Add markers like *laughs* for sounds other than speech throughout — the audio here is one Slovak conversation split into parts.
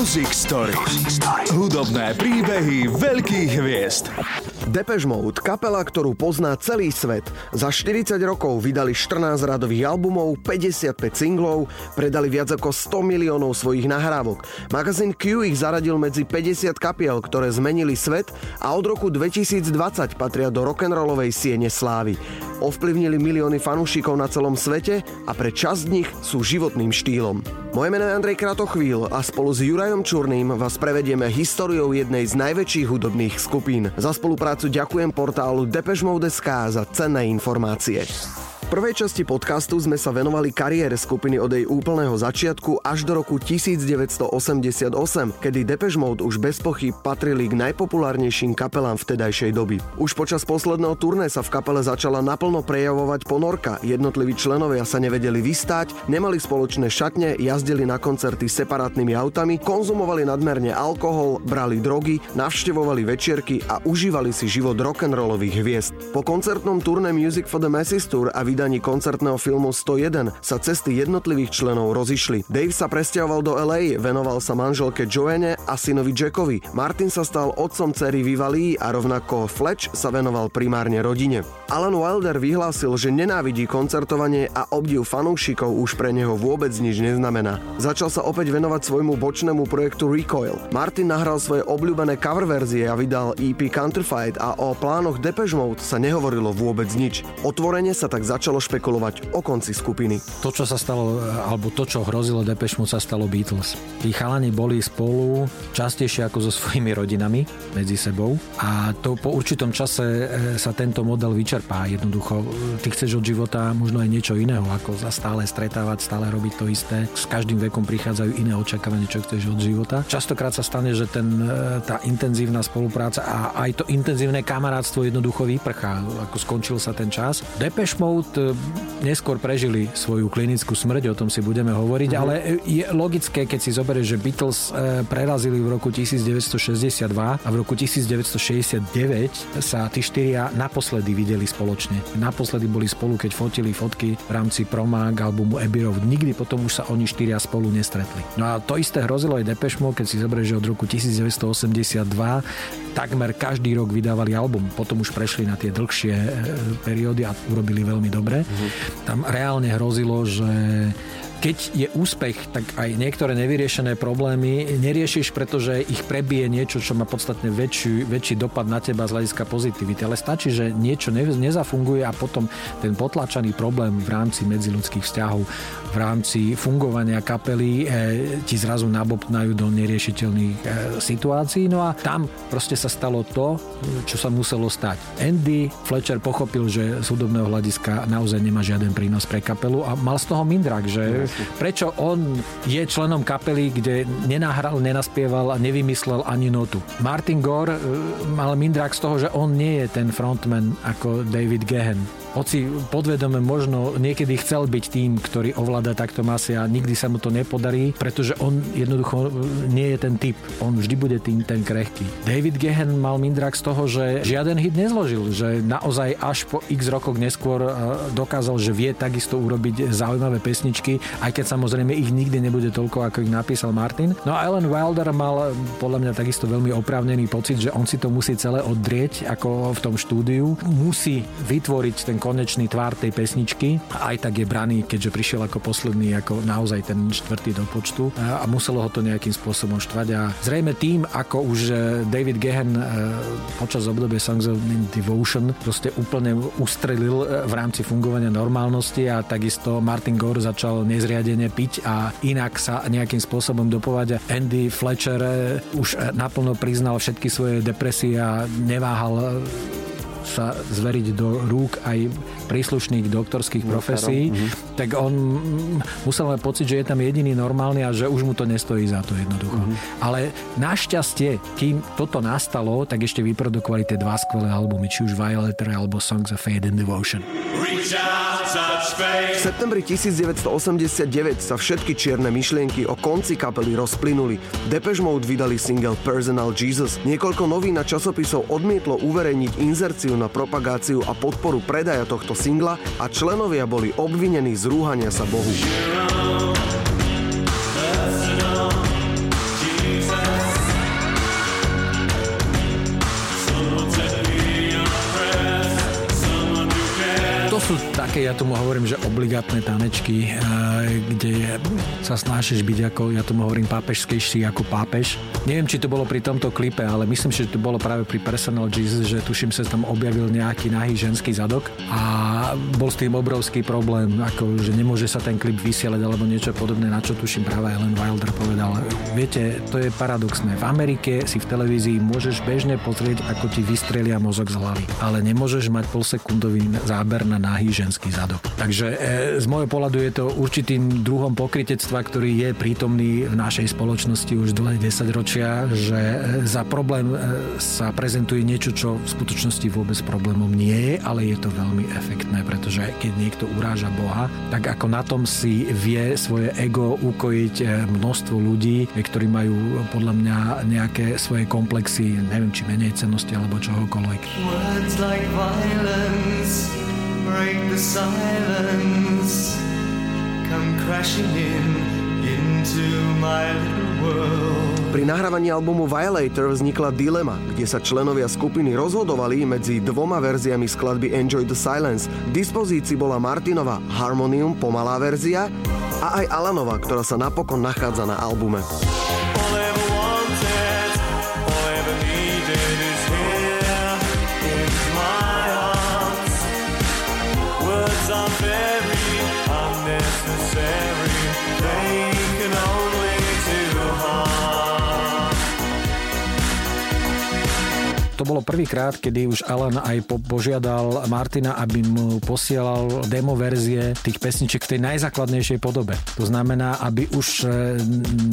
Music Story. Hudobné príbehy veľkých hviezd. Depeche Mode, kapela, ktorú pozná celý svet. Za 40 rokov vydali 14 radových albumov, 55 singlov, predali viac ako 100 miliónov svojich nahrávok. Magazín Q ich zaradil medzi 50 kapiel, ktoré zmenili svet a od roku 2020 patria do rock'n'rollovej siene slávy. Ovplyvnili milióny fanúšikov na celom svete a pre časť z nich sú životným štýlom. Moje meno je Andrej Kratochvíl a spolu s Jurajom Čurným vás prevedieme históriou jednej z najväčších hudobných skupín. Za spoluprácu ďakujem portálu Depeche.sk za cenné informácie prvej časti podcastu sme sa venovali kariére skupiny od jej úplného začiatku až do roku 1988, kedy Depeche Mode už bez pochyb patrili k najpopulárnejším kapelám vtedajšej doby. Už počas posledného turné sa v kapele začala naplno prejavovať ponorka, jednotliví členovia sa nevedeli vystať, nemali spoločné šatne, jazdili na koncerty separátnymi autami, konzumovali nadmerne alkohol, brali drogy, navštevovali večierky a užívali si život rock'n'rollových hviezd. Po koncertnom turné Music for the Masses Tour a vydaní koncertného filmu 101 sa cesty jednotlivých členov rozišli. Dave sa presťahoval do LA, venoval sa manželke Joanne a synovi Jackovi. Martin sa stal otcom cery Vivalí a rovnako Fletch sa venoval primárne rodine. Alan Wilder vyhlásil, že nenávidí koncertovanie a obdiv fanúšikov už pre neho vôbec nič neznamená. Začal sa opäť venovať svojmu bočnému projektu Recoil. Martin nahral svoje obľúbené cover verzie a vydal EP Counterfight a o plánoch Depeche Mode sa nehovorilo vôbec nič. Otvorene sa tak začal začalo špekulovať o konci skupiny. To, čo sa stalo, alebo to, čo hrozilo Depeche Mode, sa stalo Beatles. Tí chalani boli spolu častejšie ako so svojimi rodinami medzi sebou a to po určitom čase e, sa tento model vyčerpá. Jednoducho, ty chceš od života možno aj niečo iného, ako za stále stretávať, stále robiť to isté. S každým vekom prichádzajú iné očakávanie, čo chceš od života. Častokrát sa stane, že ten, e, tá intenzívna spolupráca a aj to intenzívne kamarátstvo jednoducho vyprchá, ako skončil sa ten čas. Depeche Mode E, neskôr prežili svoju klinickú smrť, o tom si budeme hovoriť, uh-huh. ale je logické, keď si zoberieš, že Beatles e, prerazili v roku 1962 a v roku 1969 sa tí štyria naposledy videli spoločne. Naposledy boli spolu, keď fotili fotky v rámci promák albumu Abbey Road. Nikdy potom už sa oni štyria spolu nestretli. No a to isté hrozilo aj Depeche Mode, keď si zoberieš, že od roku 1982 takmer každý rok vydávali album. Potom už prešli na tie dlhšie e, periódy a urobili veľmi dobre. Mm-hmm. Tam reálne hrozilo, že keď je úspech, tak aj niektoré nevyriešené problémy neriešiš, pretože ich prebije niečo, čo má podstatne väčší, väčší dopad na teba z hľadiska pozitivity. Ale stačí, že niečo nezafunguje a potom ten potlačaný problém v rámci medziludských vzťahov, v rámci fungovania kapely e, ti zrazu nabopnajú do neriešiteľných e, situácií. No a tam proste sa stalo to, čo sa muselo stať. Andy Fletcher pochopil, že z hudobného hľadiska naozaj nemá žiaden prínos pre kapelu a mal z toho mindrak, že Prečo on je členom kapely, kde nenahral, nenaspieval a nevymyslel ani notu. Martin Gore e, mal mindrak z toho, že on nie je ten frontman ako David Gehen hoci podvedome možno niekedy chcel byť tým, ktorý ovláda takto masy a nikdy sa mu to nepodarí, pretože on jednoducho nie je ten typ. On vždy bude tým ten krehký. David Gehen mal mindrak z toho, že žiaden hit nezložil, že naozaj až po x rokoch neskôr dokázal, že vie takisto urobiť zaujímavé pesničky, aj keď samozrejme ich nikdy nebude toľko, ako ich napísal Martin. No a Alan Wilder mal podľa mňa takisto veľmi oprávnený pocit, že on si to musí celé oddrieť ako v tom štúdiu. Musí vytvoriť ten konečný tvár tej pesničky. Aj tak je braný, keďže prišiel ako posledný, ako naozaj ten štvrtý do počtu a muselo ho to nejakým spôsobom štvať. A zrejme tým, ako už e, David Gehen e, počas obdobia Songs of Devotion proste úplne ustrelil e, v rámci fungovania normálnosti a takisto Martin Gore začal nezriadene piť a inak sa nejakým spôsobom dopovať. Andy Fletcher už naplno priznal všetky svoje depresie a neváhal sa zveriť do rúk aj príslušných doktorských profesí, mm-hmm. tak on musel mať pocit, že je tam jediný normálny a že už mu to nestojí za to jednoducho. Mm-hmm. Ale našťastie, kým toto nastalo, tak ešte vyprodukovali tie dva skvelé albumy, či už Violet alebo Songs of Fade and Devotion. V septembri 1989 sa všetky čierne myšlienky o konci kapely rozplynuli. Depeche Mode vydali single Personal Jesus. Niekoľko novín a časopisov odmietlo uverejniť inzerciu na propagáciu a podporu predaja tohto singla a členovia boli obvinení z rúhania sa Bohu. Také, ja tomu hovorím, že obligátne tanečky, eh, kde sa snažíš byť ako, ja tomu hovorím pápežskejší ako pápež. Neviem, či to bolo pri tomto klipe, ale myslím, že to bolo práve pri Personal Jesus, že tuším sa tam objavil nejaký nahý ženský zadok a bol s tým obrovský problém, ako, že nemôže sa ten klip vysielať alebo niečo podobné, na čo tuším práve Ellen Wilder povedal. Viete, to je paradoxné. V Amerike si v televízii môžeš bežne pozrieť, ako ti vystrelia mozog z hlavy, ale nemôžeš mať polsekundový záber na nahý ženský zadok. Takže e, z môjho pohľadu je to určitým druhom pokritectva, ktorý je prítomný v našej spoločnosti už dlhé 10 ročia, že e, za problém e, sa prezentuje niečo, čo v skutočnosti vôbec problémom nie je, ale je to veľmi efektné, pretože keď niekto uráža Boha, tak ako na tom si vie svoje ego ukojiť množstvo ľudí, ktorí majú podľa mňa nejaké svoje komplexy, neviem či menej cenosti alebo čohokoľvek. Words like violence break the silence come crashing in pri nahrávaní albumu Violator vznikla dilema, kde sa členovia skupiny rozhodovali medzi dvoma verziami skladby Enjoy the Silence. V dispozícii bola Martinova Harmonium pomalá verzia a aj Alanova, ktorá sa napokon nachádza na albume. To bolo prvýkrát, kedy už Alan aj po- požiadal Martina, aby mu posielal demo verzie tých pesničiek v tej najzákladnejšej podobe. To znamená, aby už e,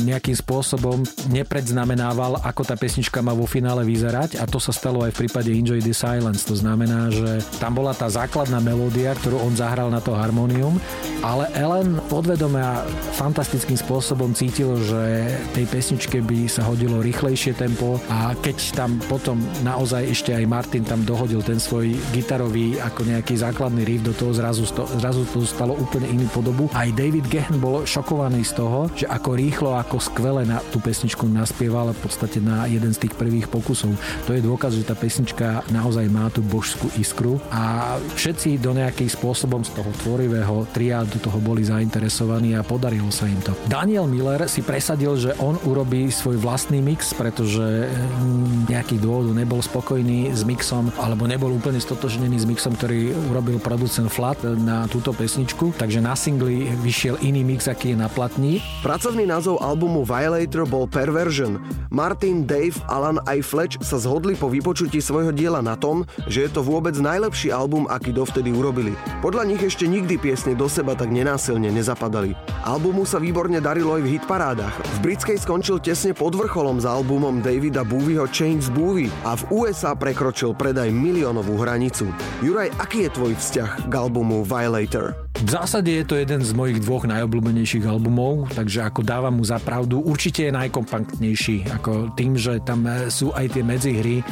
nejakým spôsobom nepredznamenával, ako tá pesnička má vo finále vyzerať a to sa stalo aj v prípade Enjoy the Silence. To znamená, že tam bola tá základná melódia, ktorú on zahral na to harmonium, ale Ellen podvedome a fantastickým spôsobom cítil, že tej pesničke by sa hodilo rýchlejšie tempo a keď tam potom na naozaj ešte aj Martin tam dohodil ten svoj gitarový ako nejaký základný riff do toho, zrazu, sto, zrazu to stalo úplne inú podobu. Aj David Gehen bol šokovaný z toho, že ako rýchlo, ako skvele na tú pesničku naspieval v podstate na jeden z tých prvých pokusov. To je dôkaz, že tá pesnička naozaj má tú božskú iskru a všetci do nejakým spôsobom z toho tvorivého tria do toho boli zainteresovaní a podarilo sa im to. Daniel Miller si presadil, že on urobí svoj vlastný mix, pretože mm, nejakých dôvodov nebol spokojný s mixom alebo nebol úplne stotožnený s mixom, ktorý urobil producent Flat na túto pesničku, takže na singli vyšiel iný mix, aký je na platni. Pracovný názov albumu Violator bol Perversion. Martin, Dave, Alan aj Fletch sa zhodli po vypočutí svojho diela na tom, že je to vôbec najlepší album, aký dovtedy urobili. Podľa nich ešte nikdy piesne do seba tak nenásilne nezapadali. Albumu sa výborne darilo aj v hitparádach. V britskej skončil tesne pod vrcholom za albumom Davida Bowieho Chains Bowie a v USA prekročil predaj miliónovú hranicu. Juraj, aký je tvoj vzťah k albumu Violator? V zásade je to jeden z mojich dvoch najobľúbenejších albumov, takže ako dávam mu za pravdu, určite je najkompaktnejší, ako tým, že tam e, sú aj tie medzihry, e,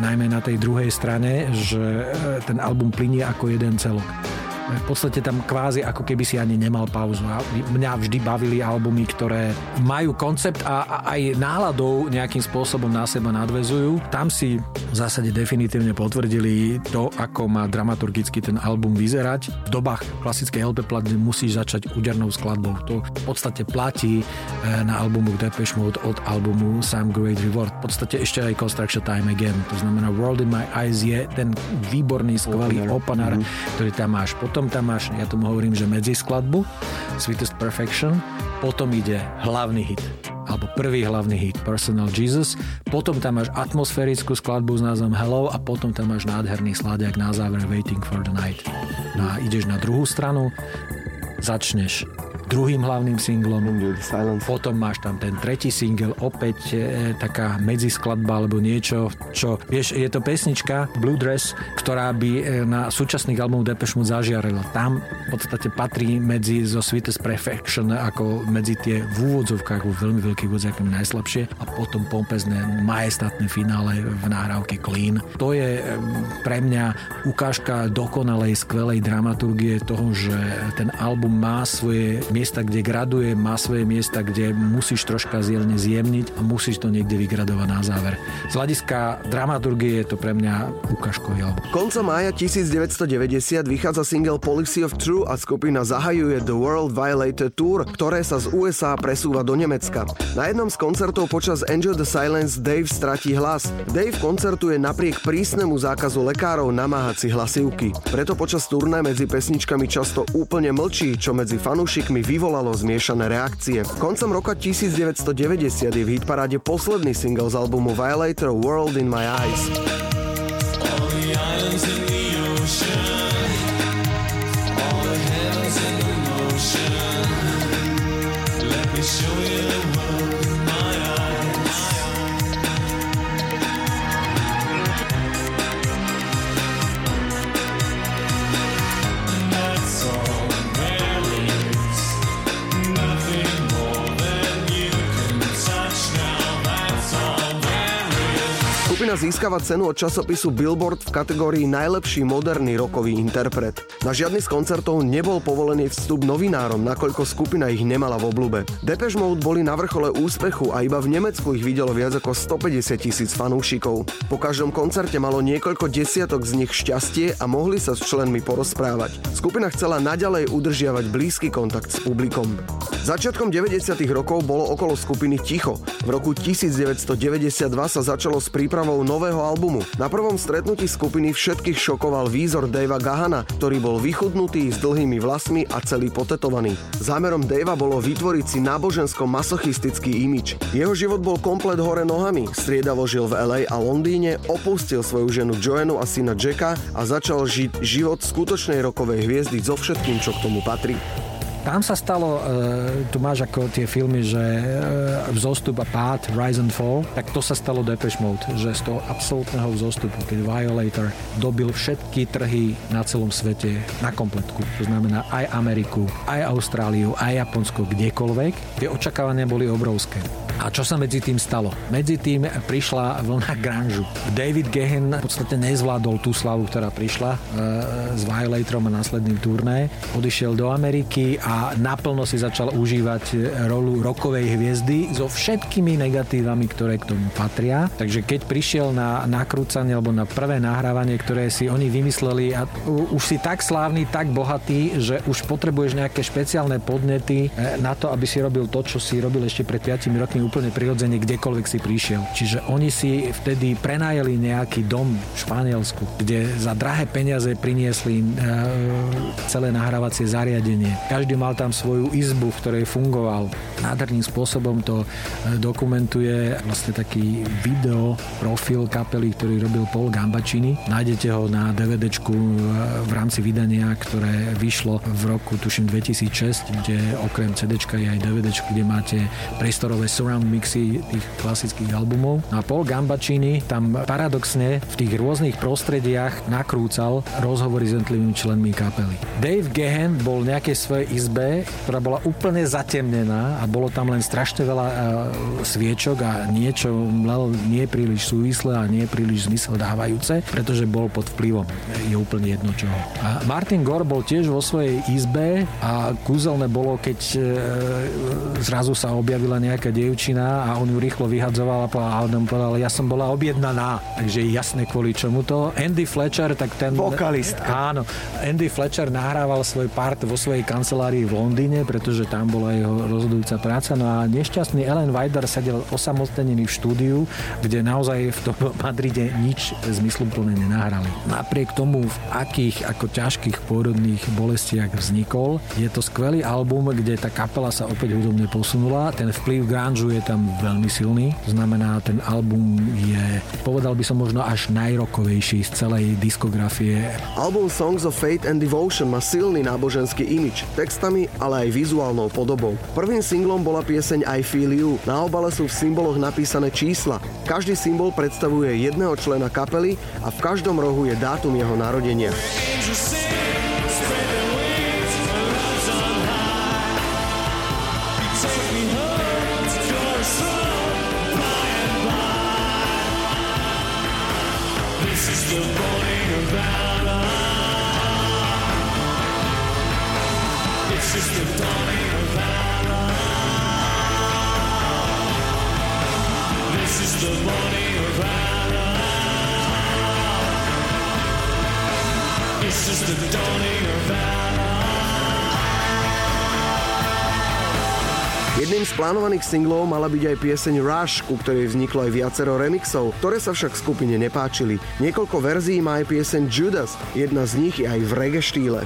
najmä na tej druhej strane, že e, ten album plinie ako jeden celok v podstate tam kvázi ako keby si ani nemal pauzu. A mňa vždy bavili albumy, ktoré majú koncept a, a aj náladou nejakým spôsobom na seba nadvezujú. Tam si v zásade definitívne potvrdili to, ako má dramaturgicky ten album vyzerať. V dobách klasickej LP platne musíš začať údernou skladbou. To v podstate platí e, na albumu Depeche Mode od albumu Sam Great Reward. V podstate ešte aj Construction Time Again. To znamená World in My Eyes je ten výborný, skvelý opener, opener mm-hmm. ktorý tam máš. Potom potom tam máš, ja tomu hovorím, že medzi skladbu, Sweetest Perfection, potom ide hlavný hit alebo prvý hlavný hit Personal Jesus, potom tam máš atmosférickú skladbu s názvom Hello a potom tam máš nádherný sladiak na záver Waiting for the Night. No a ideš na druhú stranu, začneš druhým hlavným singlom. Potom máš tam ten tretí single, opäť e, taká medziskladba alebo niečo, čo, vieš, je to pesnička Blue Dress, ktorá by e, na súčasných album Depeche Mode zažiarila. Tam v podstate patrí medzi zo Sweetest Perfection ako medzi tie v úvodzovkách, vo veľmi veľkých úvodzovkách najslabšie a potom pompezné, majestátne finále v nahrávke Clean. To je e, pre mňa ukážka dokonalej, skvelej dramaturgie toho, že ten album má svoje miesta, kde graduje, má svoje miesta, kde musíš troška zielne zjemniť a musíš to niekde vygradovať na záver. Z hľadiska dramaturgie je to pre mňa ukážkový album. Konca mája 1990 vychádza single Policy of True a skupina zahajuje The World Violator Tour, ktoré sa z USA presúva do Nemecka. Na jednom z koncertov počas Enjoy the Silence Dave stratí hlas. Dave koncertuje napriek prísnemu zákazu lekárov namáhať si hlasivky. Preto počas turné medzi pesničkami často úplne mlčí, čo medzi fanúšikmi vyvolalo zmiešané reakcie. Koncom roka 1990 je v hitparáde posledný single z albumu Violator World in My Eyes. All the získava cenu od časopisu Billboard v kategórii Najlepší moderný rokový interpret. Na žiadny z koncertov nebol povolený vstup novinárom, nakoľko skupina ich nemala v oblúbe. Depeche Mode boli na vrchole úspechu a iba v Nemecku ich videlo viac ako 150 tisíc fanúšikov. Po každom koncerte malo niekoľko desiatok z nich šťastie a mohli sa s členmi porozprávať. Skupina chcela naďalej udržiavať blízky kontakt s publikom. Začiatkom 90. rokov bolo okolo skupiny ticho. V roku 1992 sa začalo s prípravou prípravou nového albumu. Na prvom stretnutí skupiny všetkých šokoval výzor Davea Gahana, ktorý bol vychudnutý s dlhými vlasmi a celý potetovaný. Zámerom Davea bolo vytvoriť si nábožensko-masochistický imič. Jeho život bol komplet hore nohami, striedavo žil v LA a Londýne, opustil svoju ženu Joannu a syna Jacka a začal žiť život skutočnej rokovej hviezdy so všetkým, čo k tomu patrí. Tam sa stalo, uh, tu máš ako tie filmy, že uh, vzostup a pád, Rise and Fall, tak to sa stalo Depeche Mode, že z toho absolútneho vzostupu, keď Violator dobil všetky trhy na celom svete na kompletku. To znamená aj Ameriku, aj Austráliu, aj Japonsko, kdekoľvek. Tie očakávania boli obrovské. A čo sa medzi tým stalo? Medzi tým prišla vlna grunge. David Gehen v podstate nezvládol tú slavu, ktorá prišla e, s Violatorom a následným turné. Odišiel do Ameriky a naplno si začal užívať rolu rokovej hviezdy so všetkými negatívami, ktoré k tomu patria. Takže keď prišiel na nakrúcanie alebo na prvé nahrávanie, ktoré si oni vymysleli a už si tak slávny, tak bohatý, že už potrebuješ nejaké špeciálne podnety e, na to, aby si robil to, čo si robil ešte pred 5 rokmi úplne prirodzene kdekoľvek si prišiel. Čiže oni si vtedy prenajeli nejaký dom v Španielsku, kde za drahé peniaze priniesli e, celé nahrávacie zariadenie. Každý mal tam svoju izbu, v ktorej fungoval. Nádherným spôsobom to e, dokumentuje vlastne taký video profil kapely, ktorý robil Paul Gambacini. Nájdete ho na DVDčku e, v rámci vydania, ktoré vyšlo v roku, tuším, 2006, kde okrem CDčka je aj DVDčko, kde máte priestorové surround mixy tých klasických albumov. No a Paul Gambacini tam paradoxne v tých rôznych prostrediach nakrúcal rozhovory s jednotlivými členmi kapely. Dave Gehen bol v nejakej svojej izbe, ktorá bola úplne zatemnená a bolo tam len strašne veľa uh, sviečok a niečo mlel nie príliš súvislé a nie príliš zmysel dávajúce, pretože bol pod vplyvom. Je úplne jedno čoho. A Martin Gore bol tiež vo svojej izbe a kúzelné bolo, keď uh, zrazu sa objavila nejaká dievčina a on ju rýchlo vyhadzoval a povedal, ja som bola objednaná. Takže jasné kvôli čomu to. Andy Fletcher, tak ten... Vokalistka. Áno. Andy Fletcher nahrával svoj part vo svojej kancelárii v Londýne, pretože tam bola jeho rozhodujúca práca. No a nešťastný Ellen Weider sedel osamotenený v štúdiu, kde naozaj v tom Madride nič zmysluplné nenahrali. Napriek tomu, v akých ako ťažkých pôrodných bolestiach vznikol, je to skvelý album, kde tá kapela sa opäť hudobne posunula. Ten vplyv grunge je tam veľmi silný. Znamená, ten album je, povedal by som možno až najrokovejší z celej diskografie. Album Songs of Faith and Devotion má silný náboženský imič, textami, ale aj vizuálnou podobou. Prvým singlom bola pieseň I Feel You. Na obale sú v symboloch napísané čísla. Každý symbol predstavuje jedného člena kapely a v každom rohu je dátum jeho narodenia. just plánovaných singlov mala byť aj pieseň Rush, ku ktorej vzniklo aj viacero remixov, ktoré sa však skupine nepáčili. Niekoľko verzií má aj pieseň Judas, jedna z nich je aj v reggae štýle.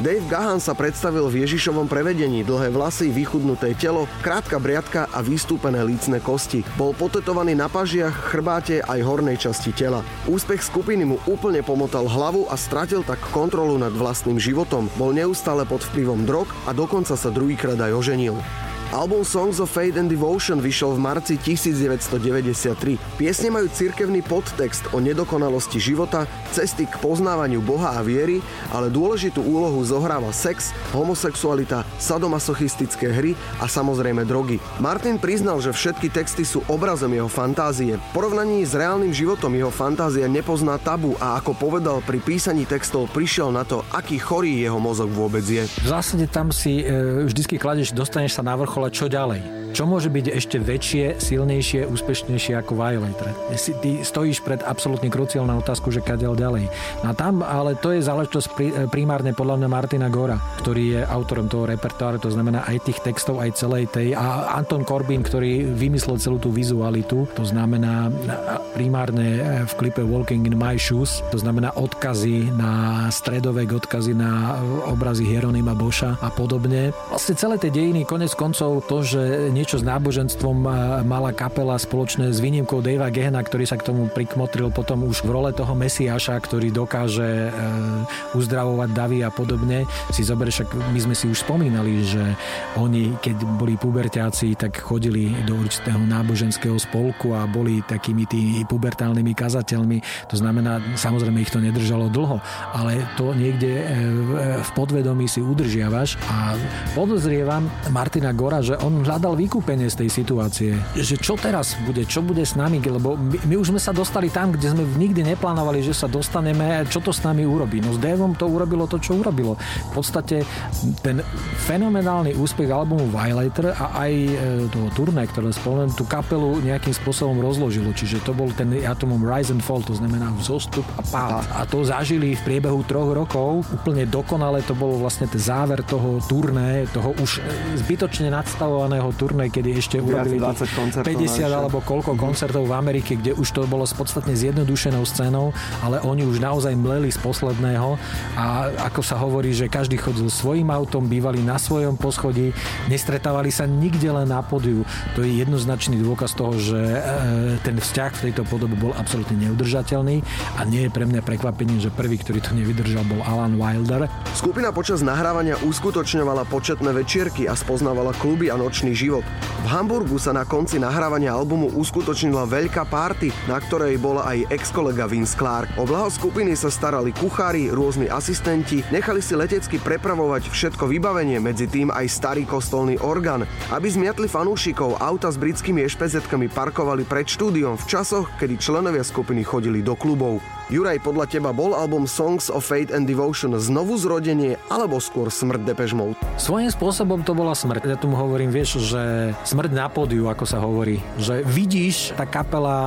Dave Gahan sa predstavil v Ježišovom prevedení, dlhé vlasy, vychudnuté telo, krátka briadka a vystúpené lícne kosti. Bol potetovaný na pažiach, chrbáte aj hornej časti tela. Úspech skupiny mu úplne pomotal hlavu a stratil tak kontrolu nad vlastným životom. Bol neustále pod vplyvom drog a dokonca sa druhýkrát aj oženil. Album Songs of Fate and Devotion vyšiel v marci 1993. Piesne majú cirkevný podtext o nedokonalosti života, cesty k poznávaniu Boha a viery, ale dôležitú úlohu zohráva sex, homosexualita, sadomasochistické hry a samozrejme drogy. Martin priznal, že všetky texty sú obrazom jeho fantázie. V porovnaní s reálnym životom jeho fantázia nepozná tabu a ako povedal pri písaní textov prišiel na to, aký chorý jeho mozog vôbec je. V zásade tam si e, vždycky kladeš, dostaneš sa na vrchol ale čo ďalej? Čo môže byť ešte väčšie, silnejšie, úspešnejšie ako Violator? Si, ty stojíš pred absolútne kruciálnou otázku, že kadeľ ďalej. No tam, ale to je záležitosť primárne podľa mňa Martina Gora, ktorý je autorom toho repertoáru, to znamená aj tých textov, aj celej tej. A Anton Corbin, ktorý vymyslel celú tú vizualitu, to znamená primárne v klipe Walking in My Shoes, to znamená odkazy na stredovek, odkazy na obrazy Hieronima Boša a podobne. Vlastne celé tie dejiny, konec koncov to, že niečo s náboženstvom mala kapela spoločné s výnimkou Davea Gehena, ktorý sa k tomu prikmotril potom už v role toho Mesiáša, ktorý dokáže e, uzdravovať davy a podobne. Si zoberieš, my sme si už spomínali, že oni, keď boli puberťáci, tak chodili do určitého náboženského spolku a boli takými tými pubertálnymi kazateľmi. To znamená, samozrejme ich to nedržalo dlho, ale to niekde e, v podvedomí si udržiavaš a podozrievam Martina Gora, že on hľadal výkon vykúpenie z tej situácie. Že čo teraz bude, čo bude s nami, lebo my, my už sme sa dostali tam, kde sme nikdy neplánovali, že sa dostaneme, čo to s nami urobí. No s Davom to urobilo to, čo urobilo. V podstate ten fenomenálny úspech albumu Violator a aj e, toho turné, ktoré spomenul, tú kapelu nejakým spôsobom rozložilo. Čiže to bol ten atomom Rise and Fall, to znamená zostup a pád. A to zažili v priebehu troch rokov. Úplne dokonale to bolo vlastne ten záver toho turné, toho už zbytočne nadstavovaného turné turné, kedy ešte urobili 50 alebo koľko mm-hmm. koncertov v Amerike, kde už to bolo s podstatne zjednodušenou scénou, ale oni už naozaj mleli z posledného a ako sa hovorí, že každý chodil svojim autom, bývali na svojom poschodí, nestretávali sa nikde len na podiu. To je jednoznačný dôkaz toho, že e, ten vzťah v tejto podobe bol absolútne neudržateľný a nie je pre mňa prekvapením, že prvý, ktorý to nevydržal, bol Alan Wilder. Skupina počas nahrávania uskutočňovala početné večierky a spoznávala kluby a nočný život. V Hamburgu sa na konci nahrávania albumu uskutočnila veľká party, na ktorej bola aj ex-kolega Vince Clark. O blaho skupiny sa starali kuchári, rôzni asistenti, nechali si letecky prepravovať všetko vybavenie, medzi tým aj starý kostolný orgán. Aby zmiatli fanúšikov, auta s britskými ešpezetkami parkovali pred štúdiom v časoch, kedy členovia skupiny chodili do klubov. Juraj, podľa teba bol album Songs of Fate and Devotion znovu zrodenie alebo skôr smrť Depeche Mode? Svojím spôsobom to bola smrť. Ja tomu hovorím, vieš, že smrť na pódiu, ako sa hovorí. Že vidíš, tá kapela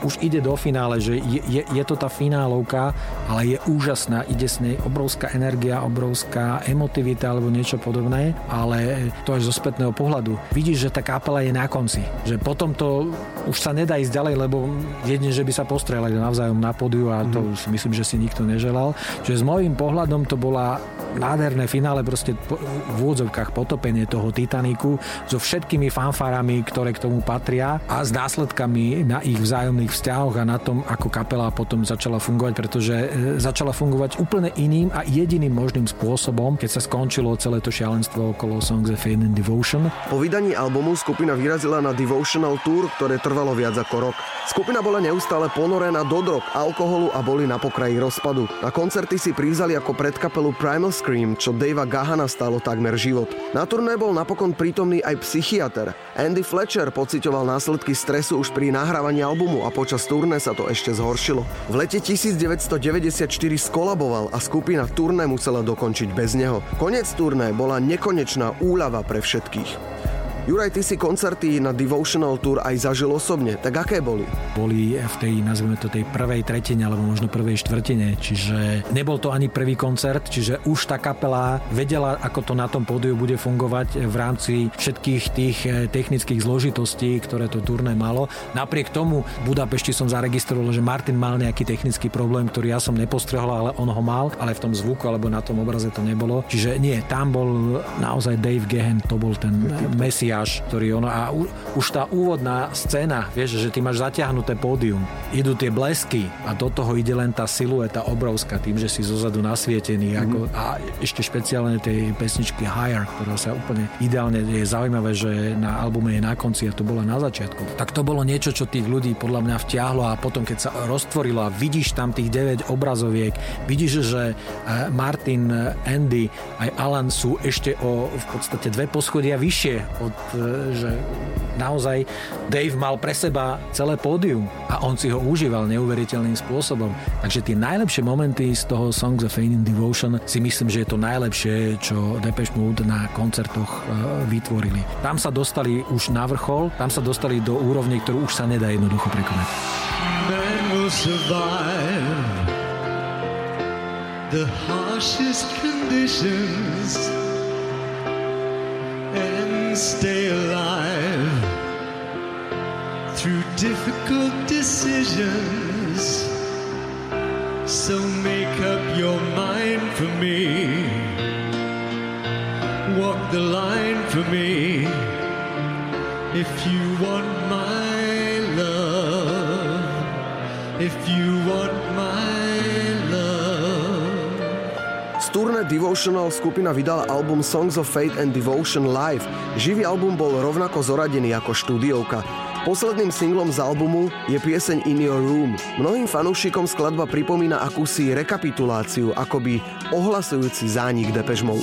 uh, už ide do finále, že je, je, je to tá finálovka, ale je úžasná, ide s nej obrovská energia, obrovská emotivita alebo niečo podobné, ale to až zo spätného pohľadu. Vidíš, že tá kapela je na konci. Že potom to už sa nedá ísť ďalej, lebo jedne, že by sa postrelali navzájom na pódiu a to si myslím, že si nikto neželal. Čiže s môjim pohľadom to bola nádherné finále, proste v úvodzovkách potopenie toho Titaniku so všetkými fanfárami, ktoré k tomu patria a s následkami na ich vzájomných vzťahoch a na tom, ako kapela potom začala fungovať, pretože e, začala fungovať úplne iným a jediným možným spôsobom, keď sa skončilo celé to šialenstvo okolo Songs of Fame and Devotion. Po vydaní albumu skupina vyrazila na Devotional Tour, ktoré trvalo viac ako rok. Skupina bola neustále ponorená do drog, alkoholu a boli na pokraji rozpadu. Na koncerty si privzali ako predkapelu Primal Scream, čo Davea Gahana stalo takmer život. Na turné bol napokon prítomný aj psychiatr. Andy Fletcher pocitoval následky stresu už pri nahrávaní albumu a počas turné sa to ešte zhoršilo. V lete 1994 skolaboval a skupina turné musela dokončiť bez neho. Konec turné bola nekonečná úľava pre všetkých. Juraj, ty si koncerty na Devotional Tour aj zažil osobne, tak aké boli? Boli v tej, nazvime to, tej prvej tretine, alebo možno prvej štvrtine, čiže nebol to ani prvý koncert, čiže už tá kapela vedela, ako to na tom pódiu bude fungovať v rámci všetkých tých eh, technických zložitostí, ktoré to turné malo. Napriek tomu v Budapešti som zaregistroval, že Martin mal nejaký technický problém, ktorý ja som nepostrehol, ale on ho mal, ale v tom zvuku alebo na tom obraze to nebolo. Čiže nie, tam bol naozaj Dave Gehen, to bol ten *laughs* mesiaž, ktorý ono... A u, už tá úvodná scéna, vieš, že ty máš zatiahnuté pódium, idú tie blesky a do toho ide len tá silueta obrovská, tým, že si zozadu nasvietený. Mm-hmm. Ako, a ešte špeciálne tej pesničky Higher, ktorá sa úplne ideálne je zaujímavé, že na albume je na konci a to bola na začiatku. Tak to bolo niečo, čo tých ľudí podľa mňa vtiahlo a potom, keď sa roztvorilo a vidíš tam tých 9 obrazoviek, vidíš, že eh, Martin, Andy aj Alan sú ešte o v podstate dve poschodia vyššie od, e, že naozaj Dave mal pre seba celé pódium a on si ho užíval neuveriteľným spôsobom. Takže tie najlepšie momenty z toho Songs of Fame in Devotion si myslím, že je to najlepšie, čo Depeche Mode na koncertoch e, vytvorili. Tam sa dostali už na vrchol, tam sa dostali do úrovne, ktorú už sa nedá jednoducho prekonať. Man will survive the harshest conditions and stay alive through difficult decisions. So make up your mind for me. Walk the line for me. If you want my love, if you want my turné Devotional skupina vydala album Songs of Fate and Devotion Live. Živý album bol rovnako zoradený ako štúdiovka. Posledným singlom z albumu je pieseň In Your Room. Mnohým fanúšikom skladba pripomína akúsi rekapituláciu, akoby ohlasujúci zánik Depeche Mode.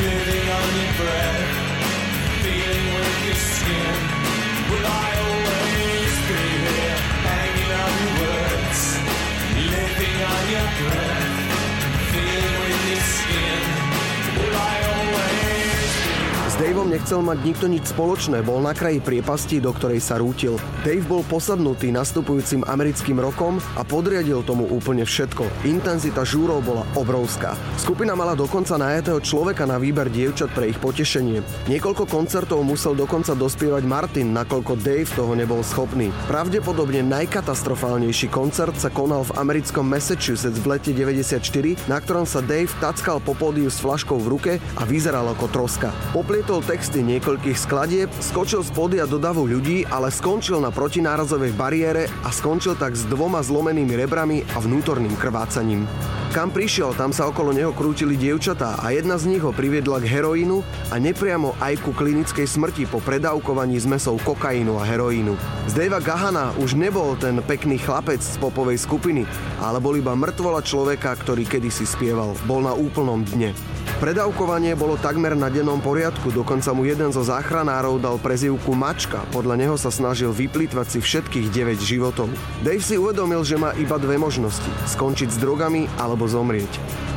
Living on your breath, feeling with your skin. Will I S Daveom nechcel mať nikto nič spoločné, bol na kraji priepasti, do ktorej sa rútil. Dave bol posadnutý nastupujúcim americkým rokom a podriadil tomu úplne všetko. Intenzita žúrov bola obrovská. Skupina mala dokonca najatého človeka na výber dievčat pre ich potešenie. Niekoľko koncertov musel dokonca dospievať Martin, nakoľko Dave toho nebol schopný. Pravdepodobne najkatastrofálnejší koncert sa konal v americkom Massachusetts v lete 94, na ktorom sa Dave tackal po pódiu s flaškou v ruke a vyzeral ako troska. Poplietol texty niekoľkých skladieb, skočil z pódia do davu ľudí, ale skončil na protinárazovej bariére a skončil tak s dvoma zlomenými rebrami a vnútorným krvácaním. Kam prišiel, tam sa okolo neho krútili dievčatá a jedna z nich ho priviedla k heroínu a nepriamo aj ku klinickej smrti po predávkovaní zmesou kokainu a heroínu. Z Davea Gahana už nebol ten pekný chlapec z popovej skupiny, ale bol iba mŕtvola človeka, ktorý kedysi spieval. Bol na úplnom dne. Predávkovanie bolo takmer na dennom poriadku, dokonca mu jeden zo záchranárov dal prezivku Mačka, podľa neho sa snažil vyplýtvať si všetkých 9 životov. Dave si uvedomil, že má iba dve možnosti, skončiť s drogami alebo zomrieť.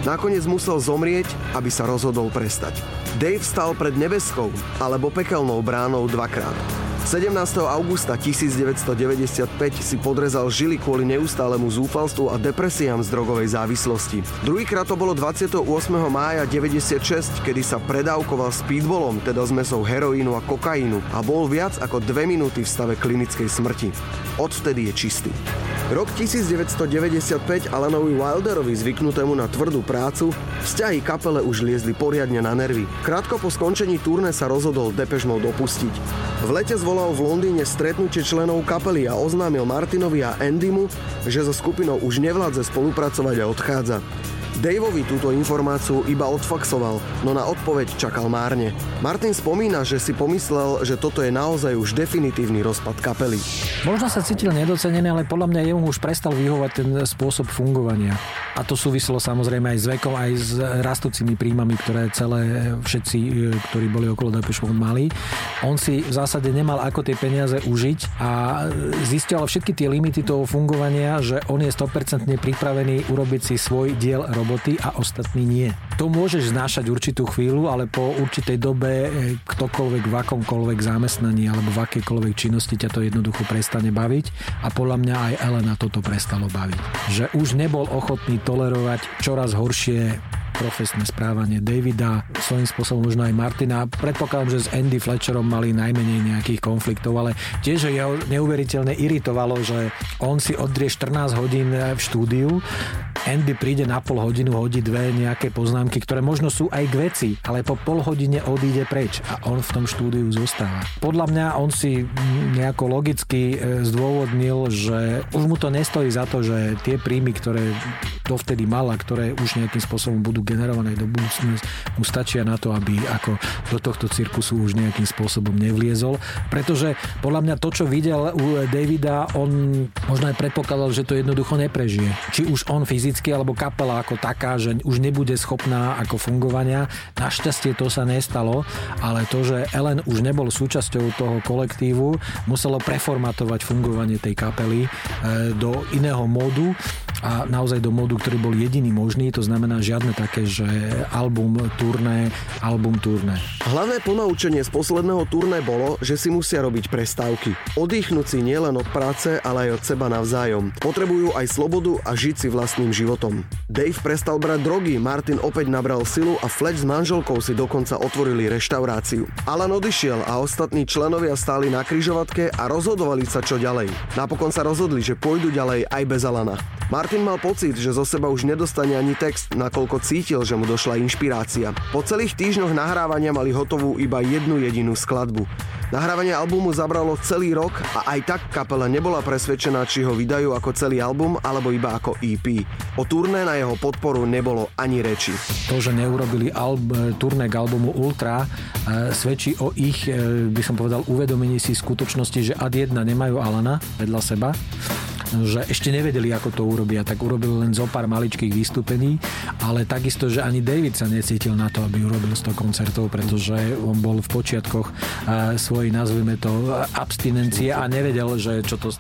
Nakoniec musel zomrieť, aby sa rozhodol prestať. Dave stal pred nebeskou alebo pekelnou bránou dvakrát. 17. augusta 1995 si podrezal žily kvôli neustálemu zúfalstvu a depresiám z drogovej závislosti. Druhýkrát to bolo 28. mája 96, kedy sa predávkoval speedballom, teda zmesou heroínu a kokainu a bol viac ako dve minúty v stave klinickej smrti. Odvtedy je čistý. Rok 1995 Alanovi Wilderovi zvyknutému na tvrdú prácu, vzťahy kapele už liezli poriadne na nervy. Krátko po skončení turné sa rozhodol Depeche Mode opustiť. V lete zvolal v Londýne stretnutie členov kapely a oznámil Martinovi a Andymu, že so skupinou už nevládze spolupracovať a odchádza. Daveovi túto informáciu iba odfaxoval, no na odpoveď čakal márne. Martin spomína, že si pomyslel, že toto je naozaj už definitívny rozpad kapely. Možno sa cítil nedocenený, ale podľa mňa jemu už prestal vyhovať ten spôsob fungovania. A to súviselo samozrejme aj s vekom, aj s rastúcimi príjmami, ktoré celé všetci, e, ktorí boli okolo Depeche Mode mali. On si v zásade nemal ako tie peniaze užiť a zistil všetky tie limity toho fungovania, že on je 100% pripravený urobiť si svoj diel roboty a ostatní nie. To môžeš znášať určitú chvíľu, ale po určitej dobe e, ktokoľvek v akomkoľvek zamestnaní alebo v akejkoľvek činnosti ťa to jednoducho prestane baviť a podľa mňa aj Elena toto prestalo baviť. Že už nebol ochotný tolerovať čoraz horšie profesné správanie Davida, svojím spôsobom možno aj Martina. Predpokladám, že s Andy Fletcherom mali najmenej nejakých konfliktov, ale tiež jeho neuveriteľne iritovalo, že on si odrie 14 hodín v štúdiu, Andy príde na pol hodinu, hodí dve nejaké poznámky, ktoré možno sú aj k veci, ale po pol hodine odíde preč a on v tom štúdiu zostáva. Podľa mňa on si nejako logicky e, zdôvodnil, že už mu to nestojí za to, že tie príjmy, ktoré dovtedy mal a ktoré už nejakým spôsobom budú generované do budúcnosti, mu stačia na to, aby ako do tohto cirkusu už nejakým spôsobom nevliezol. Pretože podľa mňa to, čo videl u Davida, on možno aj predpokladal, že to jednoducho neprežije. Či už on fyzicky, alebo kapela ako taká, že už nebude schopná ako fungovania. Našťastie to sa nestalo, ale to, že Ellen už nebol súčasťou toho kolektívu, muselo preformatovať fungovanie tej kapely e, do iného módu a naozaj do módu, ktorý bol jediný možný, to znamená žiadne také, že album, turné, album, turné. Hlavné ponaučenie z posledného turné bolo, že si musia robiť prestávky. Oddychnúť si nielen od práce, ale aj od seba navzájom. Potrebujú aj slobodu a žiť si vlastným životom. Dave prestal brať drogy, Martin opäť nabral silu a Fletch s manželkou si dokonca otvorili reštauráciu. Alan odišiel a ostatní členovia stáli na kryžovatke a rozhodovali sa čo ďalej. Napokon sa rozhodli, že pôjdu ďalej aj bez Alana. Martin mal pocit, že zo seba už nedostane ani text, nakoľko cítil, že mu došla inšpirácia. Po celých týždňoch nahrávania mali hotovú iba jednu jedinú skladbu. Nahrávanie albumu zabralo celý rok a aj tak kapela nebola presvedčená, či ho vydajú ako celý album alebo iba ako EP. O turné na jeho podporu nebolo ani reči. To, že neurobili alb, turné k albumu Ultra, e, svedčí o ich, e, by som povedal, uvedomení si skutočnosti, že ad 1 nemajú Alana vedľa seba že ešte nevedeli, ako to urobia, tak urobili len zo pár maličkých vystúpení, ale takisto, že ani David sa necítil na to, aby urobil 100 koncertov, pretože on bol v počiatkoch svojej, nazvime to, abstinencie a nevedel, že čo to e,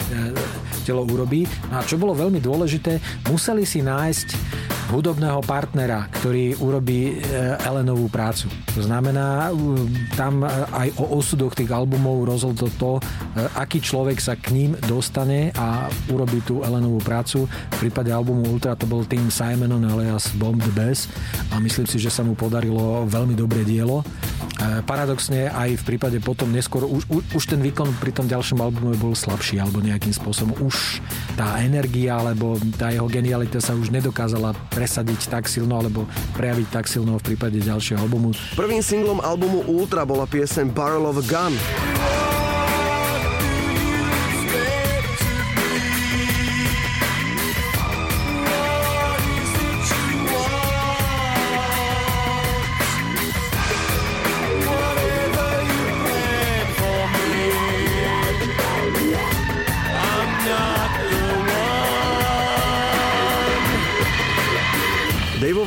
telo urobí. A čo bolo veľmi dôležité, museli si nájsť hudobného partnera, ktorý urobí Elenovú prácu. To znamená, tam aj o osudoch tých albumov rozhodlo to, aký človek sa k ním dostane a urobí tú Elenovú prácu. V prípade albumu Ultra to bol tým Simonon alias Bomb the Bass a myslím si, že sa mu podarilo veľmi dobré dielo. Paradoxne aj v prípade potom neskôr už, už, ten výkon pri tom ďalšom albume bol slabší alebo nejakým spôsobom už tá energia alebo tá jeho genialita sa už nedokázala presadiť tak silno alebo prejaviť tak silno v prípade ďalšieho albumu. Prvým singlom albumu Ultra bola piesem Barrel of a Gun.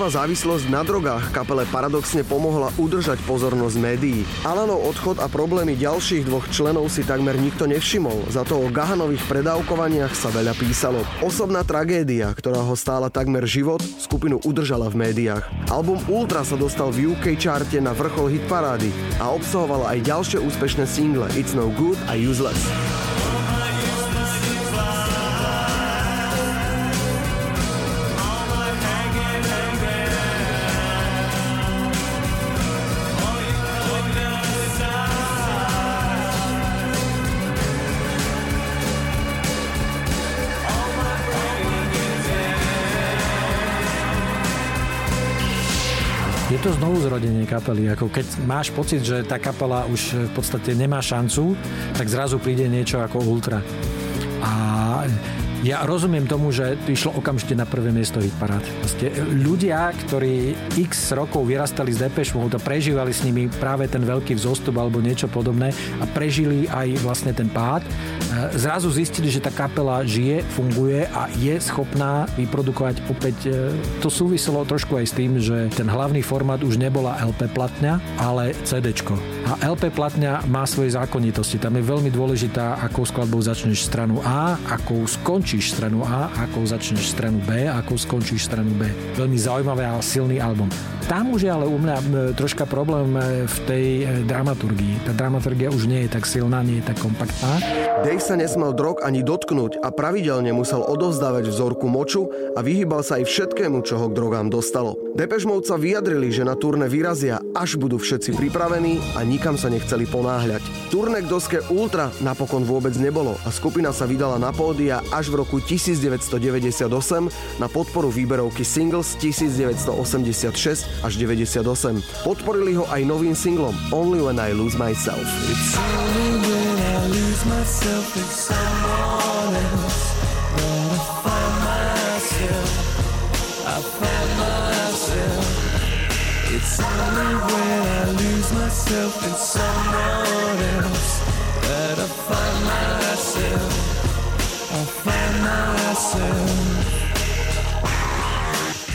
Daveová závislosť na drogách kapele paradoxne pomohla udržať pozornosť médií. Alanov odchod a problémy ďalších dvoch členov si takmer nikto nevšimol, za to o Gahanových predávkovaniach sa veľa písalo. Osobná tragédia, ktorá ho stála takmer život, skupinu udržala v médiách. Album Ultra sa dostal v UK čarte na vrchol hitparády a obsahoval aj ďalšie úspešné single It's No Good a Useless. Je to znovu zrodenie kapely. Ako keď máš pocit, že tá kapela už v podstate nemá šancu, tak zrazu príde niečo ako Ultra. A Ja rozumiem tomu, že išlo okamžite na prvé miesto hitparád. Proste ľudia, ktorí x rokov vyrastali z Depeche Mode a prežívali s nimi práve ten veľký vzostup alebo niečo podobné a prežili aj vlastne ten pád, e, zrazu zistili, že tá kapela žije, funguje a je schopná vyprodukovať opäť. e, To súviselo trošku aj s tým, že ten hlavný formát už nebola LP platňa, ale CDčko. A LP platňa má svoje zákonitosti. Tam je veľmi dôležitá, akou skladbou začneš stranu A, akou skončíš stranu A, akou začneš stranu B, akou skončíš stranu B. Veľmi zaujímavé a silný album. Tam už je ale u mňa troška problém e, v tej e, dramaturgii. Tá dramaturgia už nie je tak silná, nie je tak kompaktná. Dave sa nesmel drog ani dotknúť a pravidelne musel odovzdávať vzorku moču a vyhýbal sa aj všetkému, čo ho k drogám dostalo. Sa vyjadrili, že na turné vyrazia, až budú všetci pripravení a nikam sa nechceli ponáhľať. Turné k doske Ultra napokon vôbec nebolo a skupina sa vydala na pódia až v roku 1998 na podporu výberovky singles 1986 až 98. Podporili ho aj novým singlom Only When I Lose Myself. It's only when I lose myself else only when I lose myself in someone else that I find myself. I find myself.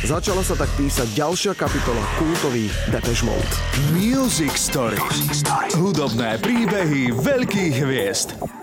Začala sa tak písať ďalšia kapitola kultových Depeche Mode. Music Story. Hudobné príbehy veľkých hviezd.